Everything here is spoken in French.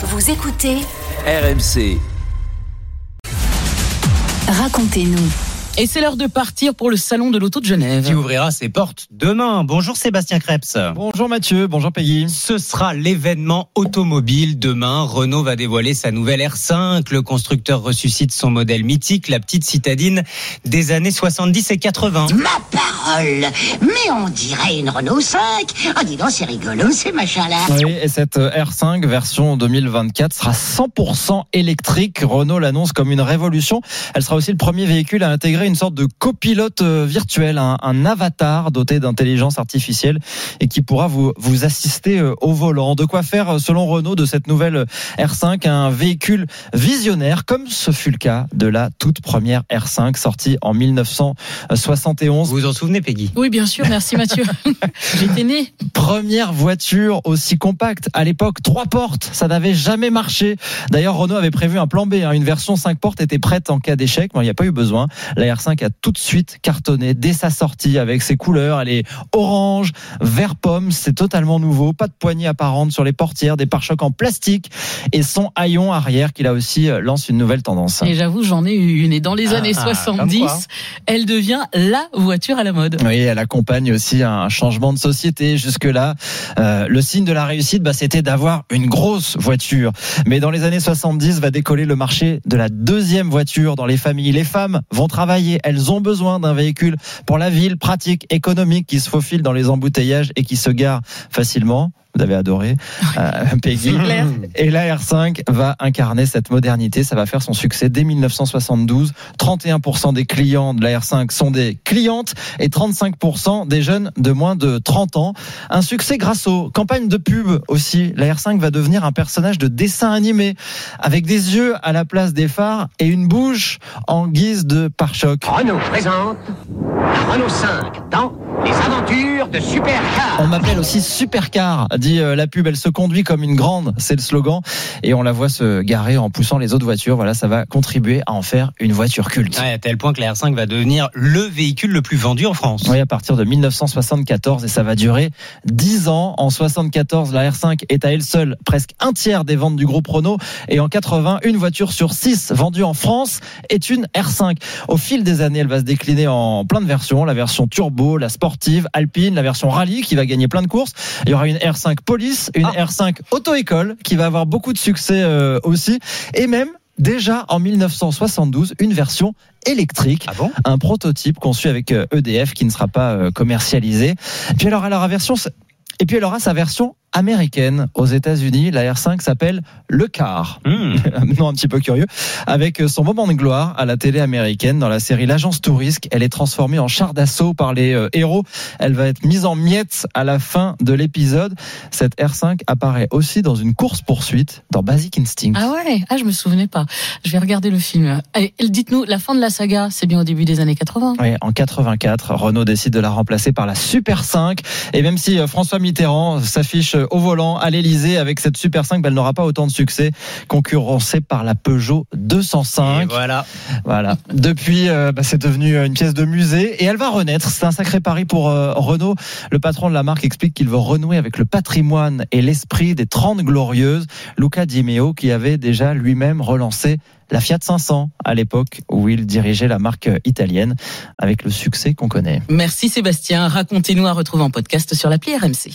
Vous écoutez RMC. Racontez-nous. Et c'est l'heure de partir pour le salon de l'auto de Genève. qui ouvrira ses portes demain. Bonjour Sébastien Krebs. Bonjour Mathieu, bonjour Peggy. Ce sera l'événement automobile demain. Renault va dévoiler sa nouvelle R5. Le constructeur ressuscite son modèle mythique, la petite citadine des années 70 et 80. Ma parole Mais on dirait une Renault 5 Ah dis donc, c'est rigolo ces machins-là Oui, et cette R5 version 2024 sera 100% électrique. Renault l'annonce comme une révolution. Elle sera aussi le premier véhicule à intégrer une sorte de copilote euh, virtuel, un, un avatar doté d'intelligence artificielle et qui pourra vous, vous assister euh, au volant. De quoi faire, euh, selon Renault, de cette nouvelle R5 un véhicule visionnaire, comme ce fut le cas de la toute première R5 sortie en 1971. Vous vous en souvenez, Peggy? Oui, bien sûr, merci Mathieu. J'étais né. Première voiture aussi compacte. À l'époque, trois portes, ça n'avait jamais marché. D'ailleurs, Renault avait prévu un plan B. hein. Une version 5 portes était prête en cas d'échec. Bon, il n'y a pas eu besoin. La R5 a tout de suite cartonné dès sa sortie avec ses couleurs. Elle est orange, vert pomme. C'est totalement nouveau. Pas de poignée apparente sur les portières, des pare-chocs en plastique et son haillon arrière qui là aussi euh, lance une nouvelle tendance. Et j'avoue, j'en ai eu une. Et dans les Ah, années comme 70, quoi. elle devient la voiture à la mode. Oui, elle accompagne aussi un changement de société. Jusque-là, euh, le signe de la réussite, bah, c'était d'avoir une grosse voiture. Mais dans les années 70, va décoller le marché de la deuxième voiture dans les familles. Les femmes vont travailler, elles ont besoin d'un véhicule pour la ville, pratique, économique, qui se faufile dans les embouteillages et qui se gare facilement. Vous avez adoré, euh, Peggy. Et la R5 va incarner cette modernité. Ça va faire son succès dès 1972. 31% des clients de la R5 sont des clientes et 35% des jeunes de moins de 30 ans. Un succès grâce aux campagnes de pub aussi. La R5 va devenir un personnage de dessin animé avec des yeux à la place des phares et une bouche en guise de pare-choc. Renault présente la Renault 5 dans les aventures de Supercar On m'appelle aussi Supercar, dit euh, la pub. Elle se conduit comme une grande, c'est le slogan. Et on la voit se garer en poussant les autres voitures. Voilà, ça va contribuer à en faire une voiture culte. Ouais, à tel point que la R5 va devenir le véhicule le plus vendu en France. Oui, à partir de 1974 et ça va durer 10 ans. En 74, la R5 est à elle seule presque un tiers des ventes du groupe Renault et en 80, une voiture sur 6 vendue en France est une R5. Au fil des années, elle va se décliner en plein de versions, la version turbo, la sportive, alpine, la version rallye qui va gagner plein de courses. Il y aura une R5 police, une R5 auto-école qui va avoir beaucoup de succès euh, aussi et même déjà en 1972 une version électrique Ah bon? Un prototype conçu avec euh, EDF qui ne sera pas euh, commercialisé. Puis alors, elle aura version, et puis elle aura sa version américaine aux États-Unis. La R5 s'appelle le car. Un nom un petit peu curieux. Avec son moment de gloire à la télé américaine dans la série L'Agence Tourisque, elle est transformée en char d'assaut par les euh, héros. Elle va être mise en miettes à la fin de l'épisode. Cette R5 apparaît aussi dans une course-poursuite dans Basic Instinct. Ah ouais, ah je me souvenais pas. Je vais regarder le film. Allez, dites-nous, la fin de la saga, c'est bien au début des années 80. Oui, en 84, Renault décide de la remplacer par la Super 5. Et même si euh, François Mitterrand s'affiche euh, au volant à l'Elysée avec cette Super 5, ben, elle n'aura pas autant de succès, concurrencée par la Peugeot Et 205. voilà. Voilà. Depuis, euh, bah, c'est devenu une pièce de musée et elle va renaître. C'est un sacré pari pour euh, Renault. Le patron de la marque explique qu'il veut renouer avec le patrimoine et l'esprit des 30 glorieuses. Luca Di Meo, qui avait déjà lui-même relancé la Fiat 500 à l'époque où il dirigeait la marque italienne avec le succès qu'on connaît. Merci Sébastien. Racontez-nous à retrouver en podcast sur l'appli RMC.